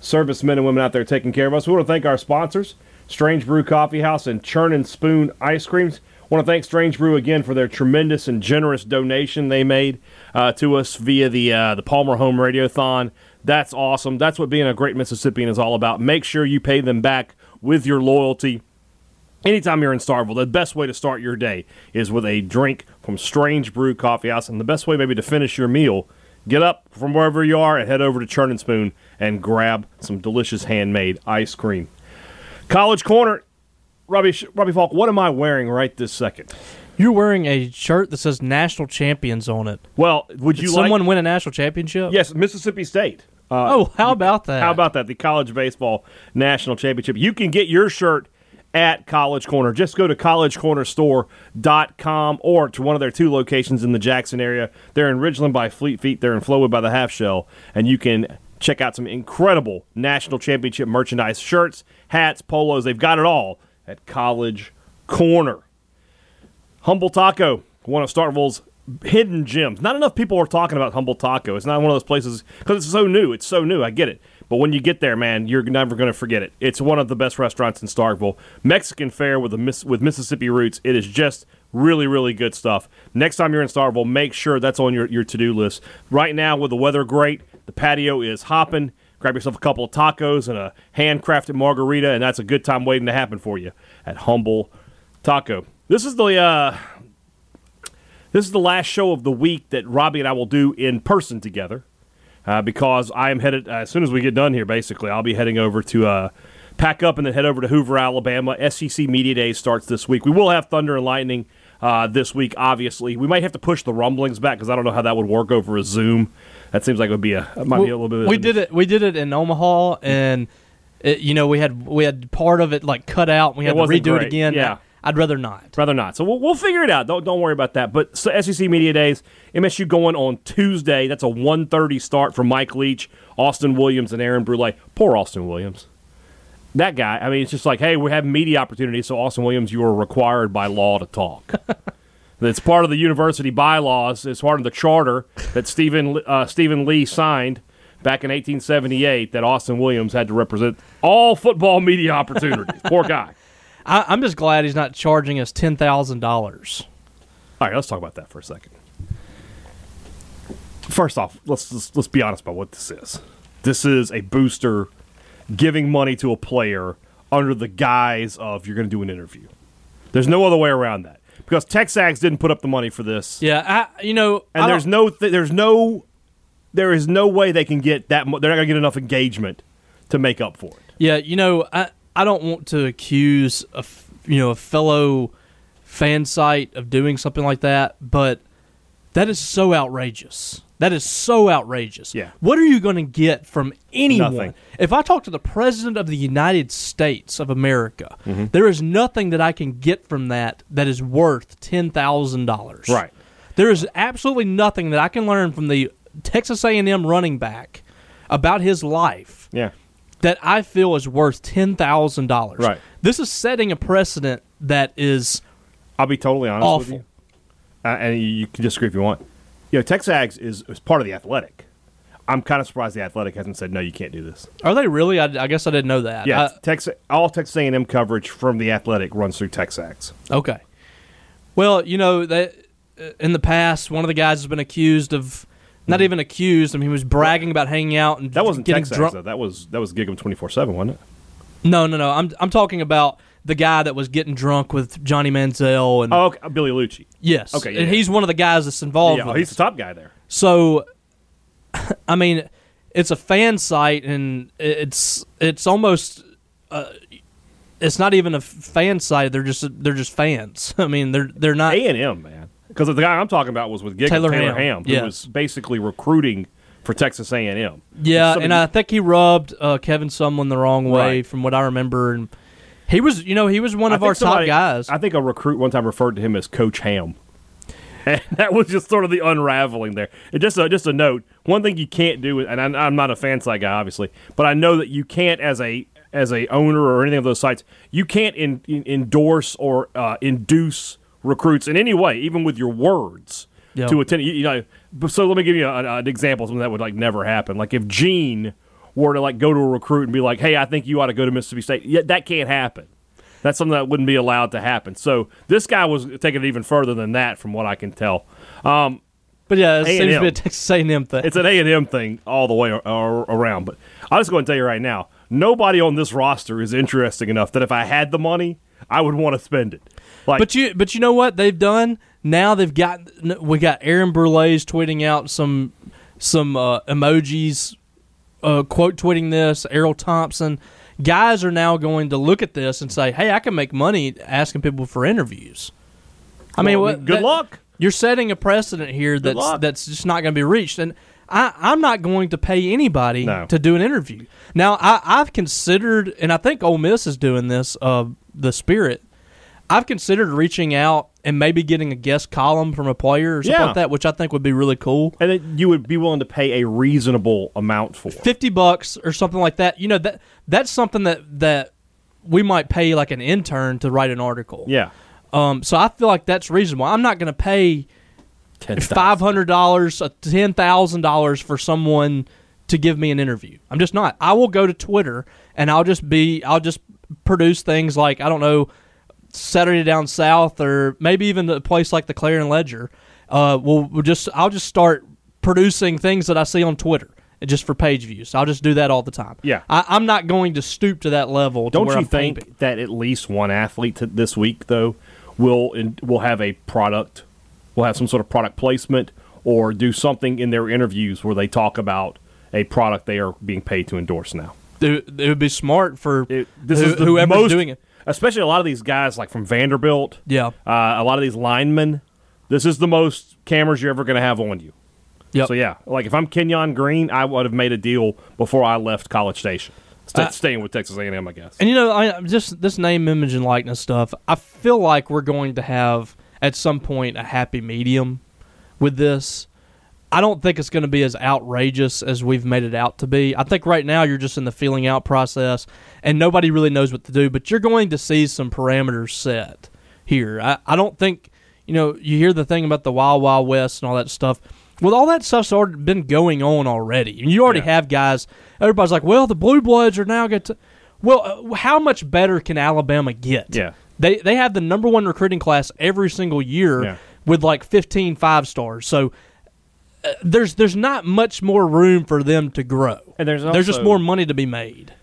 servicemen and women out there taking care of us. We want to thank our sponsors, Strange Brew Coffee House and Churn and Spoon Ice Creams. I want to thank Strange Brew again for their tremendous and generous donation they made uh, to us via the uh, the Palmer Home Radiothon. That's awesome. That's what being a great Mississippian is all about. Make sure you pay them back with your loyalty. Anytime you're in Starkville, the best way to start your day is with a drink from Strange Brew Coffee House, and the best way maybe to finish your meal, get up from wherever you are and head over to Churn and Spoon and grab some delicious handmade ice cream. College Corner, Robbie Robbie Faulk, what am I wearing right this second? You're wearing a shirt that says national champions on it. Well, would Did you someone like? win a national championship? Yes, Mississippi State. Uh, Oh, how about that? How about that? The college baseball national championship. You can get your shirt at College Corner. Just go to collegecornerstore.com or to one of their two locations in the Jackson area. They're in Ridgeland by Fleet Feet. They're in Flowwood by the Half Shell. And you can check out some incredible national championship merchandise shirts, hats, polos. They've got it all at College Corner. Humble Taco, one of Starkville's hidden gems. Not enough people are talking about Humble Taco. It's not one of those places because it's so new. It's so new. I get it. But when you get there, man, you're never going to forget it. It's one of the best restaurants in Starkville. Mexican fare with a with Mississippi roots. It is just really, really good stuff. Next time you're in Starkville, make sure that's on your, your to do list. Right now, with the weather great, the patio is hopping. Grab yourself a couple of tacos and a handcrafted margarita, and that's a good time waiting to happen for you at Humble Taco. This is the uh, this is the last show of the week that Robbie and I will do in person together uh, because I am headed, uh, as soon as we get done here, basically, I'll be heading over to uh, pack up and then head over to Hoover, Alabama. SEC Media Day starts this week. We will have Thunder and Lightning uh, this week, obviously. We might have to push the rumblings back because I don't know how that would work over a Zoom. That seems like it would be a, it might be a little bit. we did it. We did it in Omaha, and it, you know we had we had part of it like cut out. and We had to redo great. it again. Yeah. I'd rather not. Rather not. So we'll, we'll figure it out. Don't don't worry about that. But so SEC Media Days, MSU going on Tuesday. That's a 1.30 start for Mike Leach, Austin Williams, and Aaron Brule. Poor Austin Williams. That guy. I mean, it's just like, hey, we have media opportunities. So Austin Williams, you are required by law to talk. It's part of the university bylaws. It's part of the charter that Stephen uh, Stephen Lee signed back in 1878 that Austin Williams had to represent all football media opportunities. Poor guy. I, I'm just glad he's not charging us ten thousand dollars. All right, let's talk about that for a second. First off, let's let's, let's be honest about what this is. This is a booster giving money to a player under the guise of you're going to do an interview. There's no other way around that because Texags didn't put up the money for this, Yeah, I, you know, and I there's don't- no th- there's no there is no way they can get that. Mo- they're not going to get enough engagement to make up for it. Yeah, you know, I I don't want to accuse a you know a fellow fan site of doing something like that, but that is so outrageous. That is so outrageous. Yeah. What are you going to get from anyone? Nothing. If I talk to the president of the United States of America, Mm-hmm. there is nothing that I can get from that that is worth ten thousand dollars. Right. There is absolutely nothing that I can learn from the Texas A&M running back about his life Yeah. That I feel is worth ten thousand dollars. Right. This is setting a precedent that is I'll be totally honest with you, uh, and you, you can disagree if you want. You know, Texags is, is part of the Athletic. I'm kind of surprised the Athletic hasn't said no. You can't do this. are they really? I, I guess I didn't know that. Yeah, I- Texas, all Texas A&M coverage from the Athletic runs through Texags. okay. Well, you know that uh, in the past, one of the guys has been accused of not even accused. I mean, he was bragging about hanging out and That wasn't getting Texags drunk. though. That was that was Gig'em 24 seven, wasn't it? No, no, no. I'm I'm talking about the guy that was getting drunk with Johnny Manziel and Oh, okay. Billy Liucci. yes, okay, yeah, and yeah. he's one of the guys that's involved. Yeah, with he's it. the top guy there. So, I mean, it's a fan site, and it's it's almost uh, it's not even a fan site. They're just they're just fans. I mean, they're they're not. A and M, man. Because the guy I'm talking about was with Gig Taylor Taylor, Ham, Ham, who yes. was basically recruiting for Texas A and M. Yeah, Somebody- and I think he rubbed uh, Kevin Sumlin the wrong way, Right. from what I remember. And he was, you know, he was one of our somebody- top guys. I think a recruit one time referred to him as Coach Ham. And that was just sort of the unraveling there. It just a, just a note. One thing you can't do, and I'm, I'm not a fan site guy, obviously, but I know that you can't as a as a owner or any of those sites, you can't in, in, endorse or uh, induce recruits in any way, even with your words, Yeah. to attend. You, you know, so let me give you a, an example something that would like never happen. Like if Gene were to like go to a recruit and be like, "Hey, I think you ought to go to Mississippi State," yeah, that can't happen. That's something that wouldn't be allowed to happen. So this guy was taking it even further than that, from what I can tell. Um, but yeah, it seems to A&M. be a Texas A&M thing. it's an A and M thing all the way ar- ar- around. But I'll just go and tell you right now, nobody on this roster is interesting enough that if I had the money, I would want to spend it. Like, But you, but you know what they've done now? They've got we got Aaron Brule's tweeting out some some uh, emojis, uh, quote tweeting this. Erroll Thompson, guys are now going to look at this and say, "Hey, I can make money asking people for interviews." I mean, well, what, good that- luck. You're setting a precedent here that's luck. that's just not going to be reached, and I, I'm not going to pay anybody No. to do an interview. Now, I, I've considered, and I think Ole Miss is doing this. Uh, the Spirit, I've considered reaching out and maybe getting a guest column from a player or something Yeah. like that, which I think would be really cool. And then you would be willing to pay a reasonable amount for. Fifty bucks or something like that. You know that that's something that that we might pay like an intern to write an article. Yeah, Um. So I feel like that's reasonable. I'm not going to pay five hundred dollars, ten thousand dollars for someone to give me an interview. I'm just not. I will go to Twitter and I'll just be. I'll just produce things like I don't know, Saturday Down South, or maybe even a place like the Clarion Ledger. Uh, we'll, we'll just. I'll just start producing things that I see on Twitter. Just for page views, I'll just do that all the time. Yeah. I, I'm not going to stoop to that level. Don't where you I'm think that at least one athlete this week though will will have a product, will have some sort of product placement, or do something in their interviews where they talk about a product they are being paid to endorse now? it, it would be smart for It, this who- is the whoever's most, doing it. Especially a lot of these guys like from Vanderbilt. Yeah. uh, a lot of these linemen. This is the most cameras you're ever going to have on you. Yep. So yeah, like if I'm Kenyon Green, I would have made a deal before I left College Station, Sta- Uh, staying with Texas A&M, I guess. And you know, I just this name, image, and likeness stuff. I feel like we're going to have at some point a happy medium with this. I don't think it's going to be as outrageous as we've made it out to be. I think right now you're just in the feeling out process, and nobody really knows what to do. But you're going to see some parameters set here. I, I don't think you know. You hear the thing about the Wild Wild West and all that stuff. Well, all that stuff's already been going on already. You already Yeah. have guys. Everybody's like, "Well, the Blue Bloods are now get to." Well, uh, how much better can Alabama get? Yeah. They they have the number one recruiting class every single year Yeah. with like 15 five stars. So uh, there's there's not much more room for them to grow. And there's there's just more money to be made.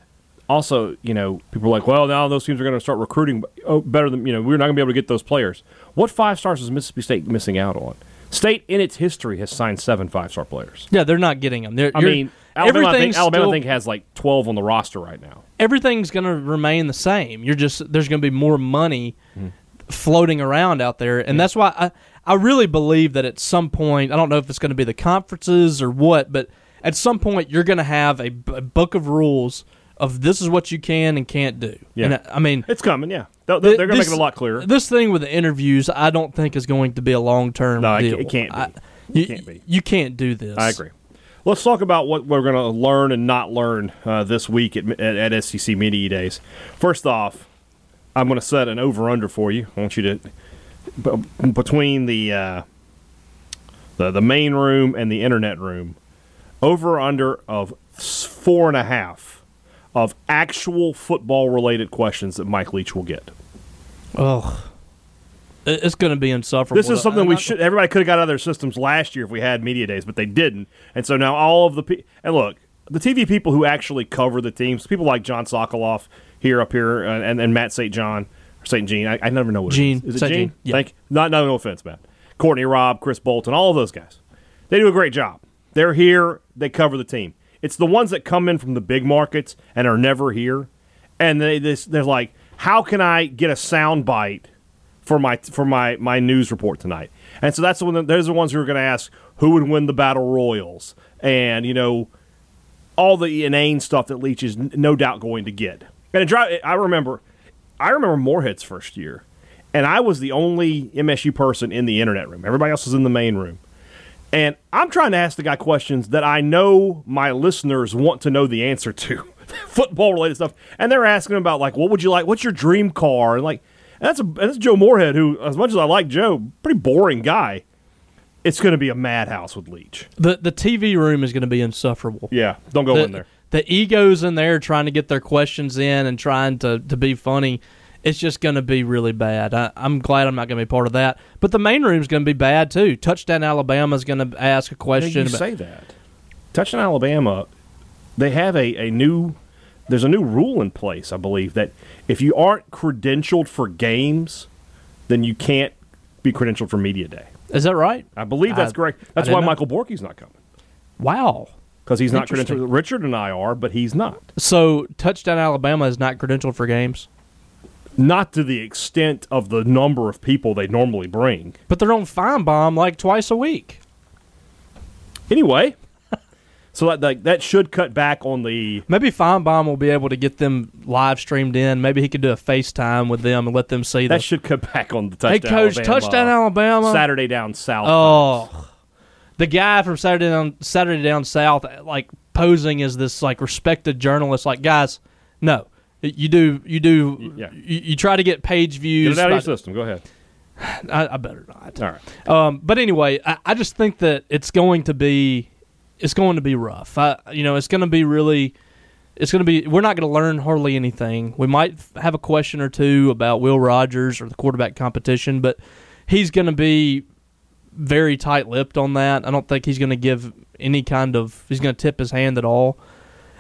also, you know, people are like, well, now those teams are going to start recruiting oh, better than you know. We're not going to be able to get those players. What five stars is Mississippi State missing out on? State in its history has signed seven five star players. Yeah, they're not getting them. They're, I mean, Alabama, I think, Alabama still- I think has like twelve on the roster right now. everything's going to remain the same. You're just there's going to be more money floating around out there, and that's why I I really believe that at some point I don't know if it's going to be the conferences or what, but at some point you're going to have a, b- a book of rules of this is what you can and can't do. Yeah. And I, I mean. It's coming, yeah. They're, they're going to make it a lot clearer. This thing with the interviews, I don't think is going to be a long term No, it deal. it can't be. I- It you, can't be. You can't do this. I agree. Let's talk about what we're going to learn and not learn uh, this week at, at, at SEC Media Days. First off, I'm going to set an over under for you. I want you to b- between the uh, the the main room and the internet room, over under of four and a half of actual football related questions that Mike Leach will get. Oh, it's going to be insufferable. This is something we should. Everybody could have got out of their systems last year if we had media days, but they didn't. And so now all of the pe- and look, the TV people who actually cover the teams, people like John Sokoloff here up here, uh, and, and Matt St. John St. Jean. I, I never know what Gene. it is. Is it. Gene? Jean, yeah. Thank you. Not no, no offense, Matt. Courtney Robb, Chris Bolton, all of those guys. They do a great job. They're here. They cover the team. It's the ones that come in from the big markets and are never here, and they this they're like, how can I get a sound bite for my for my my news report tonight? And so that's the one. Those are the ones who are going to ask who would win the battle royals, and you know all the inane stuff that Leach is no doubt going to get. And it I remember, I remember Moorhead's first year, and I was the only MSU person in the internet room. Everybody else was in the main room. And I'm trying to ask the guy questions that I know my listeners want to know the answer to, football related stuff. And they're asking him about like, what would you like? What's your dream car? And like, and that's a that's Joe Moorhead, who, as much as I like Joe, pretty boring guy. It's going to be a madhouse with Leach. The the TV room is going to be insufferable. Yeah, don't go the, in there. The egos in there trying to get their questions in and trying to, to be funny. It's just going to be really bad. I, I'm glad I'm not going to be part of that. But the main room is going to be bad too. Touchdown Alabama is going to ask a question. you say that. Touchdown Alabama, they have a, a new there's a new rule in place, I believe, that if you aren't credentialed for games, then you can't be credentialed for media day. is that right? I believe that's I- correct. That's why know. Michael Borky's not coming Wow. Because he's not credentialed. Richard and I are, but he's not. So Touchdown Alabama is not credentialed for games, Not to the extent of the number of people they normally bring. but they're on Finebaum like twice a week. Anyway, so that, that that should cut back on the Maybe Bomb will be able to get them live streamed in. Maybe he could do a FaceTime with them and let them see that the. should cut back on the touchdown. Hey, coach, Alabama, touchdown Alabama. Saturday down south. Oh, the guy from Saturday down Saturday down south, like posing as this like respected journalist. Like, guys, no, you do you do Yeah. you, you try to get page Get views. it out of your system. Go ahead. I, I better not. All right. Um, but anyway, I, I just think that it's going to be it's going to be rough. I, you know, it's going to be really. It's going to be. We're not going to learn hardly anything. We might have a question or two about Will Rogers or the quarterback competition, but he's going to be very tight-lipped on that. I don't think he's going to give any kind of. He's going to tip his hand at all.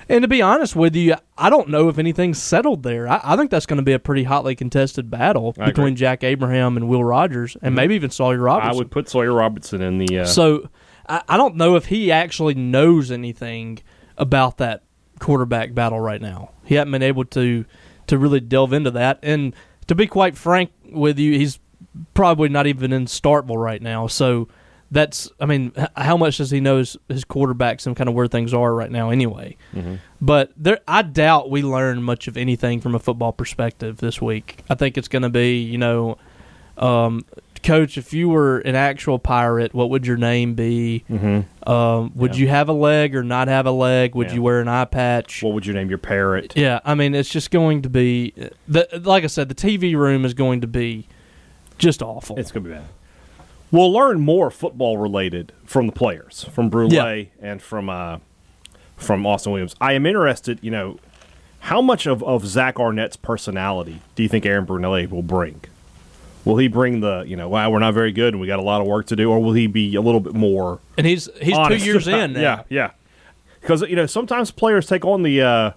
And to be honest with you, I don't know if anything's settled there. I, I think that's going to be a pretty hotly contested battle I agree. between Jack Abraham and Will Rogers, and maybe even Sawyer Robertson. I would put Sawyer Robertson in the. Uh, So I, I don't know if he actually knows anything about that quarterback battle right now. He hasn't been able to to really delve into that. And to be quite frank with you, he's probably not even in Starkville right now. So that's I mean, h- how much does he know his, his quarterbacks and kind of where things are right now anyway? But there, I doubt we learn much of anything from a football perspective this week. I think it's going to be, you know, um, coach, if you were an actual pirate, what would your name be? mhm. Um, would Yeah. you have a leg or not have a leg? Would Yeah. you wear an eye patch? What would you name your parrot? yeah, I mean, it's just going to be, the, like I said, the TV room is going to be just awful. It's going to be bad. We'll learn more football related from the players, from Brule and from uh, from Austin Williams. I am interested, you know, how much of, of Zach Arnett's personality do you think Aaron Brule will bring? Will he bring the, you know, wow, we're not very good and we got a lot of work to do, or will he be a little bit more and he's he's honest two years in now. Yeah, yeah. Because you know sometimes players take on the uh,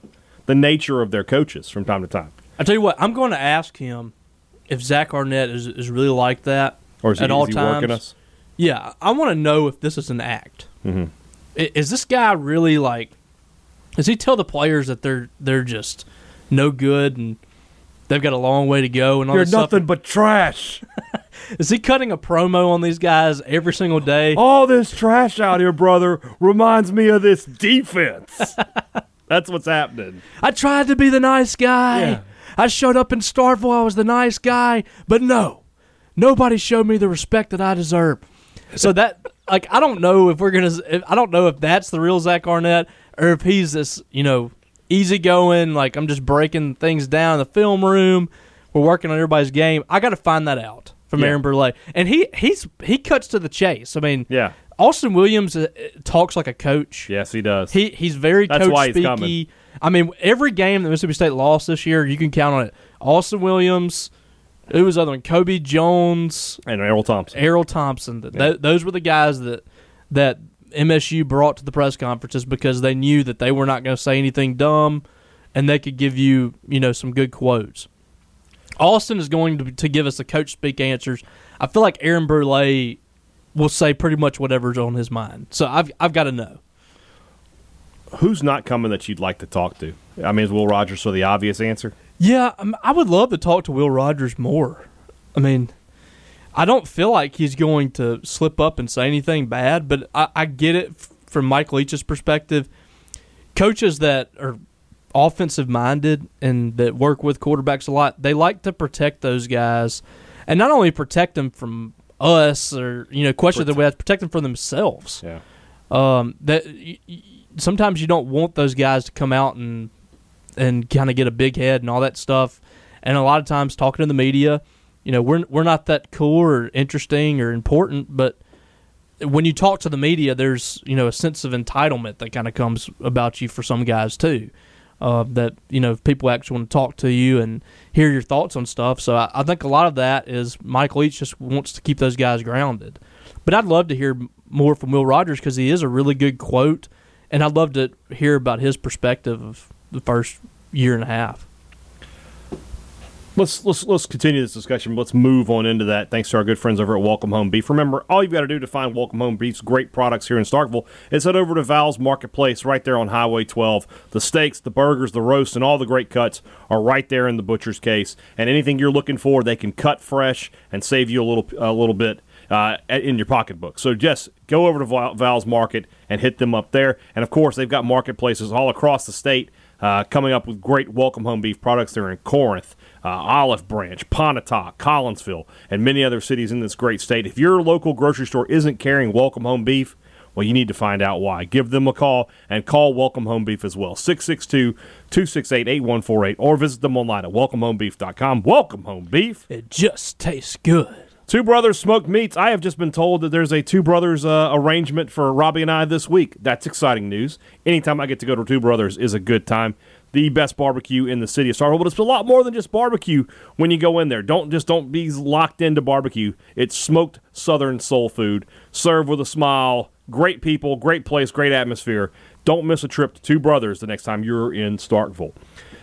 the nature of their coaches from time to time. I tell you what, I'm going to ask him if Zach Arnett is, is really like that Or is he, at is all he times. working us? Yeah, I want to know if this is an act. Mhm. I- Is this guy really like? Does he tell the players that they're they're just no good and they've got a long way to go and all You're this stuff? nothing but trash. Is he cutting a promo on these guys every single day? All this trash out here, brother, reminds me of this defense. That's what's happening. I tried to be the nice guy. Yeah. I showed up in Starkville. I was the nice guy, but no, nobody showed me the respect that I deserve. So that, like, I don't know if we're gonna. If, I don't know if that's the real Zach Arnett or if he's this, you know, easygoing. Like I'm just breaking things down in the film room. We're working on everybody's game. I got to find that out from Yeah. Aaron Brule, and he he's he cuts to the chase. I mean, Yeah. Austin Williams uh, talks like a coach. Yes, he does. He he's very That's coach why he's speaky. coming. I mean, every game that Mississippi State lost this year, you can count on it. Austin Williams, who was the other one? Kobe Jones, and Erroll Thompson. Erroll Thompson. Th- th- those were the guys that that MSU brought to the press conferences because they knew that they were not going to say anything dumb, and they could give you you know some good quotes. Austin is going to, to give us the coach speak answers. I feel like Aaron Brule will say pretty much whatever's on his mind. So I've I've got to know. Who's not coming that you'd like to talk to? I mean, is Will Rogers so the obvious answer? Yeah, um, I would love to talk to Will Rogers more. I mean, I don't feel like he's going to slip up and say anything bad, but I, I get it from Mike Leach's perspective. Coaches that are offensive minded and that work with quarterbacks a lot, they like to protect those guys, and not only protect them from us or you know questions that we have, protect them from themselves. Yeah. Um, that y- y- sometimes you don't want those guys to come out and and kind of get a big head and all that stuff. And a lot of times talking to the media, you know, we're we're not that cool or interesting or important, but when you talk to the media, there's you know a sense of entitlement that kind of comes about you for some guys too. Uh, that you know people actually want to talk to you and hear your thoughts on stuff. So I, I think a lot of that is Mike Leach just wants to keep those guys grounded. But I'd love to hear more from Will Rogers because he is a really good quote, and I'd love to hear about his perspective of the first year and a half. Let's let's let's continue this discussion. Let's move on into that. Thanks to our good friends over at Welcome Home Beef. Remember, all you've got to do to find Welcome Home Beef's great products here in Starkville is head over to Val's Marketplace right there on Highway 12. The steaks, the burgers, the roasts, and all the great cuts are right there in the butcher's case. And anything you're looking for, they can cut fresh and save you a little a little bit uh, in your pocketbook. So just go over to Val- Val's Market and hit them up there. And of course, they've got marketplaces all across the state. Uh, coming up with great welcome home beef products. They're in Corinth, uh, Olive Branch, Pontotoc, Collinsville, and many other cities in this great state. If your local grocery store isn't carrying welcome home beef, well, you need to find out why. Give them a call and call Welcome Home Beef as well. 662 268 8148 or visit them online at welcomehomebeef.com. Welcome Home Beef. It just tastes good. Two Brothers Smoked Meats. I have just been told that there's a Two Brothers uh, arrangement for Robbie and I this week. That's exciting news. Anytime I get to go to Two Brothers is a good time. The best barbecue in the city of Starkville, but it's a lot more than just barbecue when you go in there. Don't just don't be locked into barbecue. It's smoked Southern soul food, served with a smile. Great people, great place, great atmosphere. Don't miss a trip to Two Brothers the next time you're in Starkville.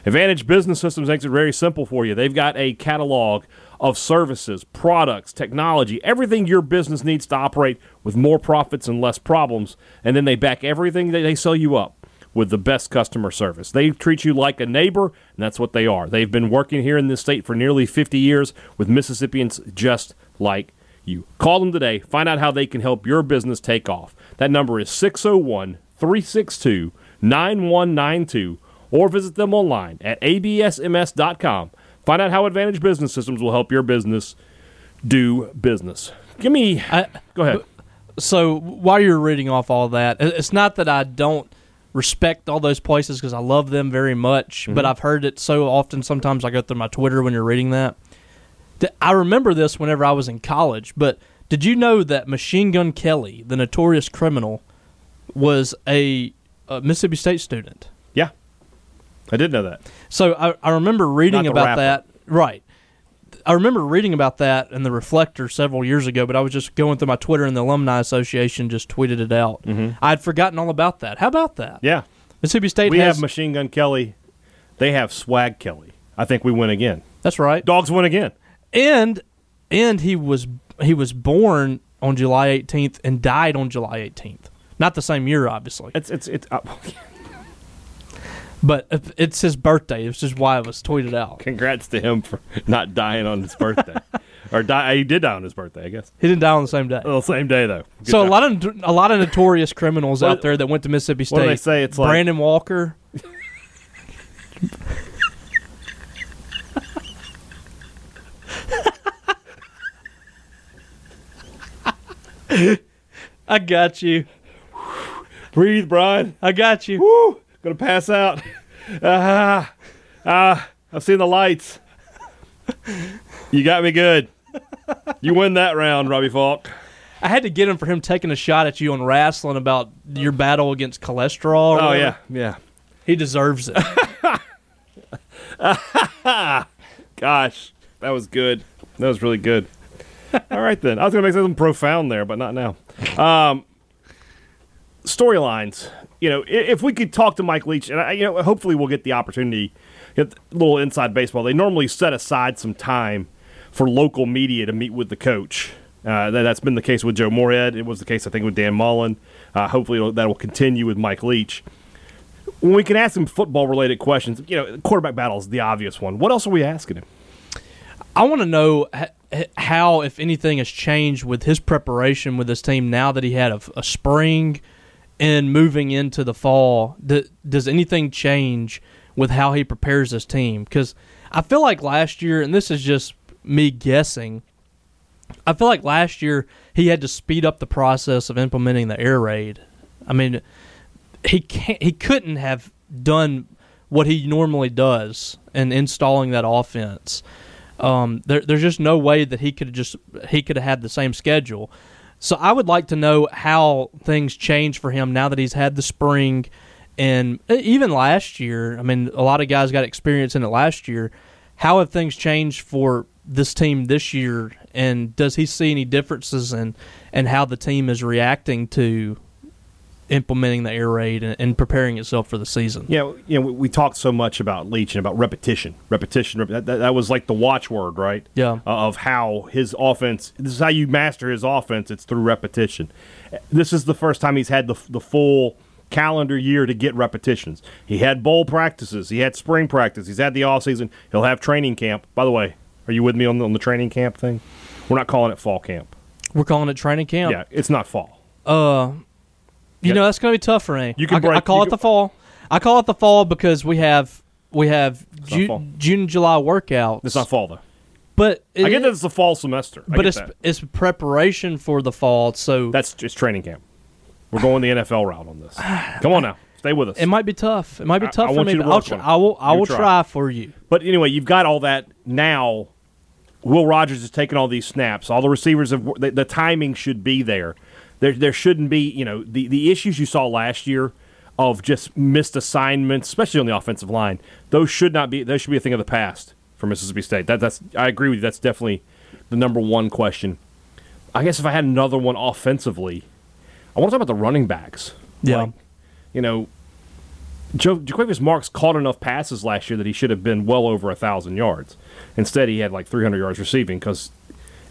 Advantage Business Systems makes it very simple for you. They've got a catalog of services, products, technology, everything your business needs to operate with more profits and less problems. And then they back everything that they sell you up with the best customer service. They treat you like a neighbor, and that's what they are. They've been working here in this state for nearly 50 years with Mississippians just like you. Call them today. Find out how they can help your business take off. That number is 601 362 9192 or visit them online at absms.com. Find out how Advantage Business Systems will help your business do business. Give me. I, go ahead. so while you're reading off all that, it's not that I don't respect all those places because I love them very much, but mm-hmm. I've heard it so often. Sometimes I go through my Twitter when you're reading that. I remember this whenever I was in college, but did you know that Machine Gun Kelly, the notorious criminal, was a, a Mississippi State student? I did know that. So I, I remember reading about rapper. that. Right. I remember reading about that in the Reflector several years ago, but I was just going through my Twitter and the Alumni Association just tweeted it out. Mm-hmm. I had forgotten all about that. How about that? Yeah. Mississippi State We has. have Machine Gun Kelly. They have Swag Kelly. I think we win again. that's right. Dogs win again. And and he was he was born on July 18th and died on July 18th. Not the same year, obviously, It's it's it's. Uh, but it's his birthday. It's just why it was tweeted out. congrats to him for not dying on his birthday, or die. He did die on his birthday, I guess. He didn't die on the same day. Well, same day though. Good so a lot of a lot of notorious criminals out there that went to Mississippi State. what do they say? It's like- Brandon Walker. I got you. breathe, Brian. I got you. Woo! Gonna pass out. Ah, ah! I've seen the lights. You got me good. You win that round, Robbie Faulk. I had to get him for him taking a shot at you on wrestling about your battle against cholesterol. or Oh yeah, yeah. he deserves it. Gosh, that was good. That was really good. All right then. I was gonna make something profound there, but not now. Um, storylines. You know, if we could talk to Mike Leach, and I, you know, hopefully we'll get the opportunity. Get a little inside baseball. They normally set aside some time for local media to meet with the coach. Uh, that, that's been the case with Joe Moorhead. It was the case, I think, with Dan Mullen. Uh, hopefully, that will continue with Mike Leach. When we can ask him football-related questions, you know, quarterback battle is the obvious one. What else are we asking him? I want to know how, if anything, has changed with his preparation with this team now that he had a, a spring and moving into the fall. Does anything change with how he prepares this team? Because I feel like last year, and this is just me guessing, I feel like last year he had to speed up the process of implementing the air raid. I mean, he can't, he couldn't have done what he normally does in installing that offense. Um, there, there's just no way that he could just he could have had the same schedule. So I would like to know how things change for him now that he's had the spring, and e, even last year. I mean, a lot of guys got experience in it last year. How have things changed for this team this year, and does he see any differences in and how the team is reacting to implementing the air raid and, and preparing itself for the season? Yeah, you know, we, we talked so much about Leach and about repetition, repetition. rep- that, that, that was like the watchword, right? Yeah. Uh, of how his offense. This is how you master his offense. It's through repetition. This is the first time he's had the the full calendar year to get repetitions. He had bowl practices. He had spring practice. He's had the off season. He'll have training camp. By the way, are you with me on the, on the training camp thing? We're not calling it fall camp. We're calling it training camp. Yeah, it's not fall. Uh, you know that's going to be tough for me. You can I, I call it can- the fall. I call it the fall because we have we have Ju- June July workouts. It's not fall though. but it, I get that it's the fall semester. I but it's that. it's preparation for the fall. So That's just training camp. We're going the NFL route on this. Come on now, stay with us. it might be tough. It might be tough I for want me. you to but I'll try. I will. I will try. try for you. But anyway, you've got all that now. Will Rogers is taking all these snaps. All the receivers have the, the timing should be there. There, there shouldn't be you know the the issues you saw last year of just missed assignments, especially on the offensive line. Those should not be. Those should be a thing of the past for Mississippi State. That that's I agree with you. That's definitely the number one question. I guess if I had another one offensively, I want to talk about the running backs. Yeah. Like, you know, Joe Jo'quavious Marks caught enough passes last year that he should have been well over a thousand yards. Instead, he had like 300 yards receiving because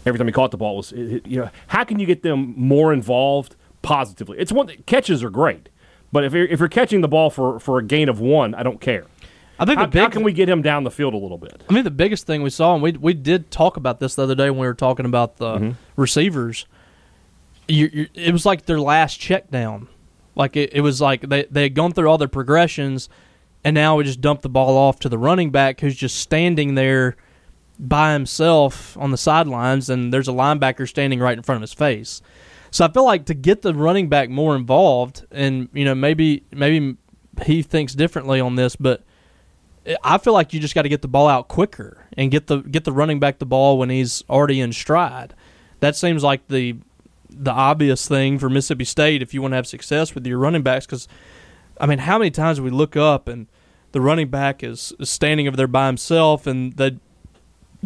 every time he caught the ball was you know how can you get them more involved positively? It's one catches are great, but if you're, if you're catching the ball for for a gain of one, I don't care. I think How, the big how can we get him down the field a little bit? I mean, the biggest thing we saw, and we we did talk about this the other day when we were talking about the Mm-hmm. receivers. You, you, it was like their last check down. Like it, it was like they they had gone through all their progressions, and now we just dump the ball off to the running back who's just standing there by himself on the sidelines, and there's a linebacker standing right in front of his face. So I feel like to get the running back more involved, and you know maybe maybe he thinks differently on this, but I feel like you just got to get the ball out quicker and get the get the running back the ball when he's already in stride. That seems like the the obvious thing for Mississippi State if you want to have success with your running backs. Because I mean, how many times we look up and the running back is standing over there by himself and they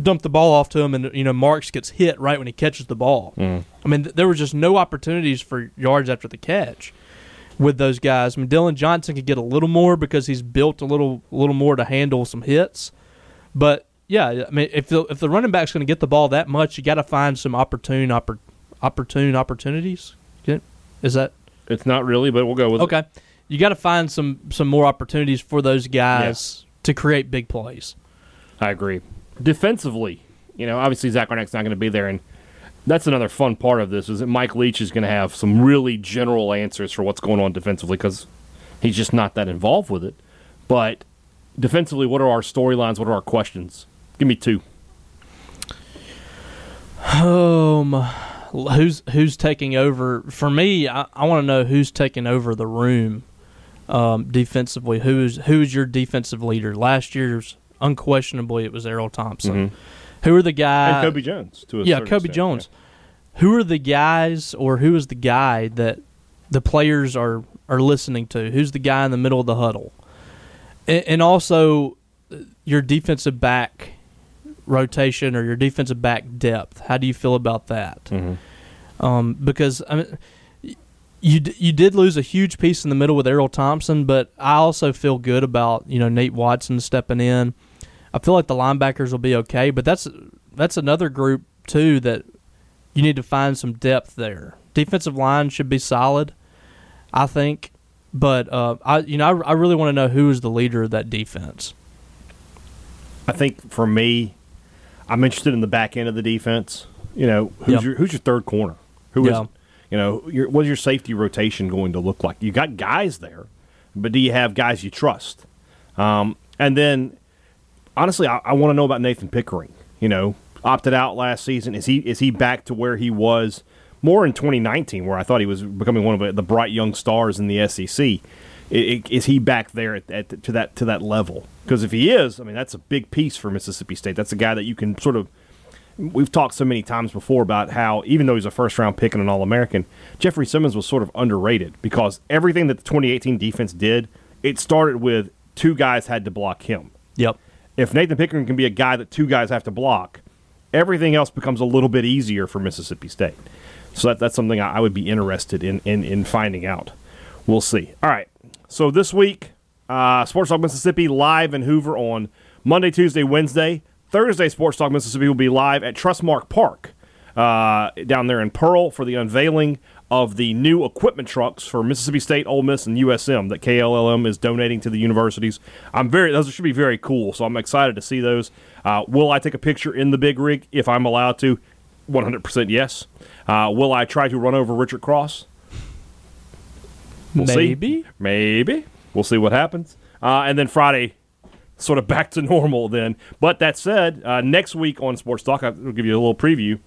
dump the ball off to him and you know Marks gets hit right when he catches the ball. Mm. I mean, th- there was just no opportunities for yards after the catch with those guys. I mean, Dillon Johnson could get a little more because he's built a little a little more to handle some hits. But yeah, I mean, if the if the running back's going to get the ball that much, you got to find some opportune oppor- opportune opportunities. Is that It's not really, but we'll go with it. okay? You got to find some some more opportunities for those guys to create big plays. I agree. Defensively, you know, obviously Zach Arnett's not going to be there, and that's another fun part of this is that Mike Leach is going to have some really general answers for what's going on defensively because he's just not that involved with it. But defensively, what are our storylines? What are our questions? Give me two. Um, who's who's taking over? For me, I, I want to know who's taking over the room um, defensively. Who's who's your defensive leader? Last year's unquestionably it was Erroll Thompson. Who are the guys? and Kobe Jones, to a yeah, Kobe extent, Jones. Who are the guys, or who is the guy that the players are are listening to? Who's the guy in the middle of the huddle? And, and also your defensive back rotation or your defensive back depth. How do you feel about that? Mhm. Um, because I mean, you d- you did lose a huge piece in the middle with Erroll Thompson, but I also feel good about you know Nate Watson stepping in. I feel like the linebackers will be okay, but that's that's another group too that you need to find some depth there. Defensive line should be solid, I think, but uh, I you know I, I really want to know who is the leader of that defense. I think for me, I'm interested in the back end of the defense. You know, who's Yep. your who's your third corner? Who is you know, your, what's your safety rotation going to look like? You got guys there, but do you have guys you trust? Um, and then, honestly, I, I want to know about Nathan Pickering. You know, opted out last season. Is he is he back to where he was more in 2019, where I thought he was becoming one of the bright young stars in the SEC? Is he back there at, at to that to that level? Because if he is, I mean, that's a big piece for Mississippi State. That's a guy that you can sort of we've talked so many times before about how even though he's a first round pick and an All American, Jeffrey Simmons was sort of underrated because everything that the 2018 defense did, it started with two guys had to block him. Yep. If Nathan Pickering can be a guy that two guys have to block, everything else becomes a little bit easier for Mississippi State. So that, that's something I would be interested in, in in finding out. We'll see. All right. So this week, uh, Sports Talk Mississippi live in Hoover on Monday, Tuesday, Wednesday. Thursday, Sports Talk Mississippi will be live at Trustmark Park uh, down there in Pearl for the unveiling of the new equipment trucks for Mississippi State, Ole Miss, and USM that KLLM is donating to the universities. I'm very those should be very cool, so I'm excited to see those. Uh, will I take a picture in the big rig if I'm allowed to? 100% yes. Uh, will I try to run over Richard Cross? We'll see. Maybe. Maybe. We'll see what happens. Uh, and then Friday, sort of back to normal then. But that said, uh, next week on Sports Talk, I'll give you a little preview.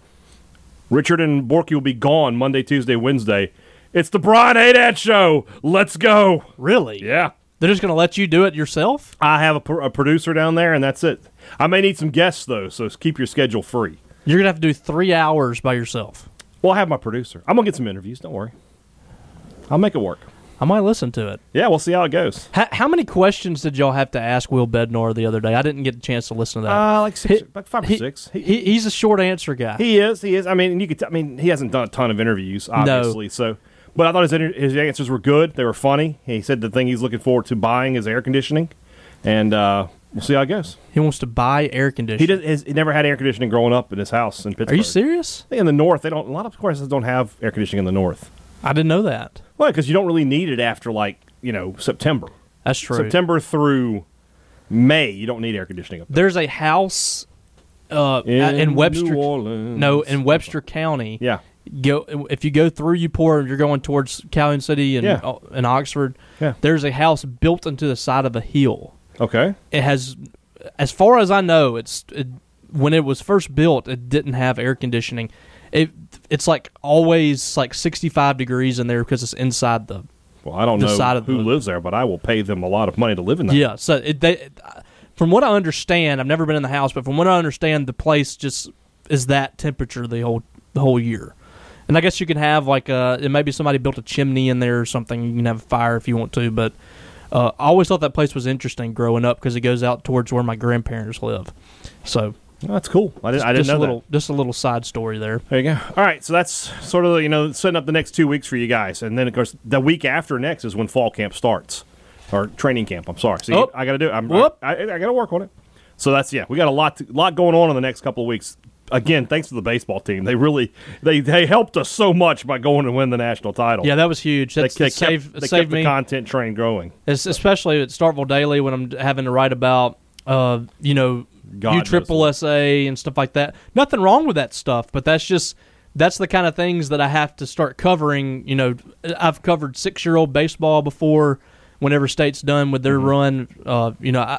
Richard and Borky will be gone Monday, Tuesday, Wednesday. It's the Brian Haydad Show. Let's go. Really? Yeah. They're just going to let you do it yourself? I have a, pr- a producer down there, and that's it. I may need some guests, though, so keep your schedule free. You're going to have to do three hours by yourself. Well, I have my producer. I'm going to get some interviews. Don't worry. I'll make it work. I might listen to it. Yeah, we'll see how it goes. How, how many questions did y'all have to ask Will Bednar the other day? I didn't get a chance to listen to that. Uh, like six, He- about five or he, six. He- he, he's a short answer guy. He is. He is. I mean, you could. T- I mean, he hasn't done a ton of interviews, obviously. So, but I thought his inter- his answers were good. They were funny. He said the thing he's looking forward to buying is air conditioning, and uh, we'll see how it goes. he wants to buy air conditioning. He does. He never had air conditioning growing up in his house in Pittsburgh. Are you serious? In the north, they don't. A lot of courses don't have air conditioning in the north. I didn't know that. Well, because you don't really need it after like you know September. That's true. September through May, you don't need air conditioning up there. There's a house uh, in, Webster. New Orleans. No, in Webster County. Yeah. Go if you go through Eupora and you're going towards Calhoun City and Yeah. and Oxford. Yeah. There's a house built into the side of a hill. Okay. It has, as far as I know, it's it, when it was first built, it didn't have air conditioning. It it's like always like 65 degrees in there because it's inside the Well, I don't know side of who the- lives there, but I will pay them a lot of money to live in that. Yeah, so it, they, from what I understand, I've never been in the house, but from what I understand, the place just is that temperature the whole the whole year. And I guess you can have like uh, and maybe somebody built a chimney in there or something. You can have a fire if you want to, but uh, I always thought that place was interesting growing up because it goes out towards where my grandparents live. So Oh, that's cool. I didn't, I didn't just know a little that. just a little side story there. There you go. All right, so that's sort of you know setting up the next two weeks for you guys, and then of course the week after next is when fall camp starts or training camp. I'm sorry. See, Oh. I got to do. it. I'm, Whoop. I, I, got to work on it. So that's yeah, we got a lot to, lot going on in the next couple of weeks. Again, thanks to the baseball team. They really they they helped us so much by going and win the national title. Yeah, that was huge. they, That's they that saved, kept, they saved kept me. the content train growing. Es- especially at Starkville Daily when I'm having to write about, uh, you know, God U knows triple. SA and stuff like that. Nothing wrong with that stuff, but that's just that's the kind of things that I have to start covering. You know, I've covered six year old baseball before. Whenever state's done with Mm-hmm. their run, uh, you know, I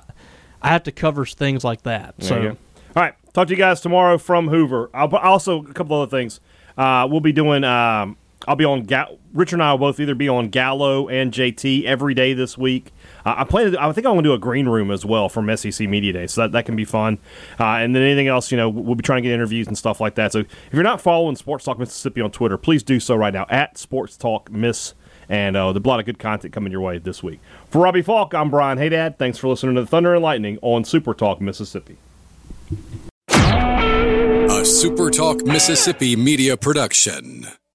I have to cover things like that. There you so all right, talk to you guys tomorrow from Hoover. I'll also a couple other things. Uh, we'll be doing. Um, I'll be on. Ga- Richard and I will both either be on Gallo and JT every day this week. I plan. I think I'm going to do a green room as well from SEC Media Day, so that, that can be fun. Uh, and then anything else, you know, we'll be trying to get interviews and stuff like that. So if you're not following Sports Talk Mississippi on Twitter, please do so right now at Sports Talk Miss. And uh, there's a lot of good content coming your way this week. For Robbie Faulk, I'm Brian Haydad. Thanks for listening to the Thunder and Lightning on Super Talk Mississippi. A Super Talk Mississippi media production.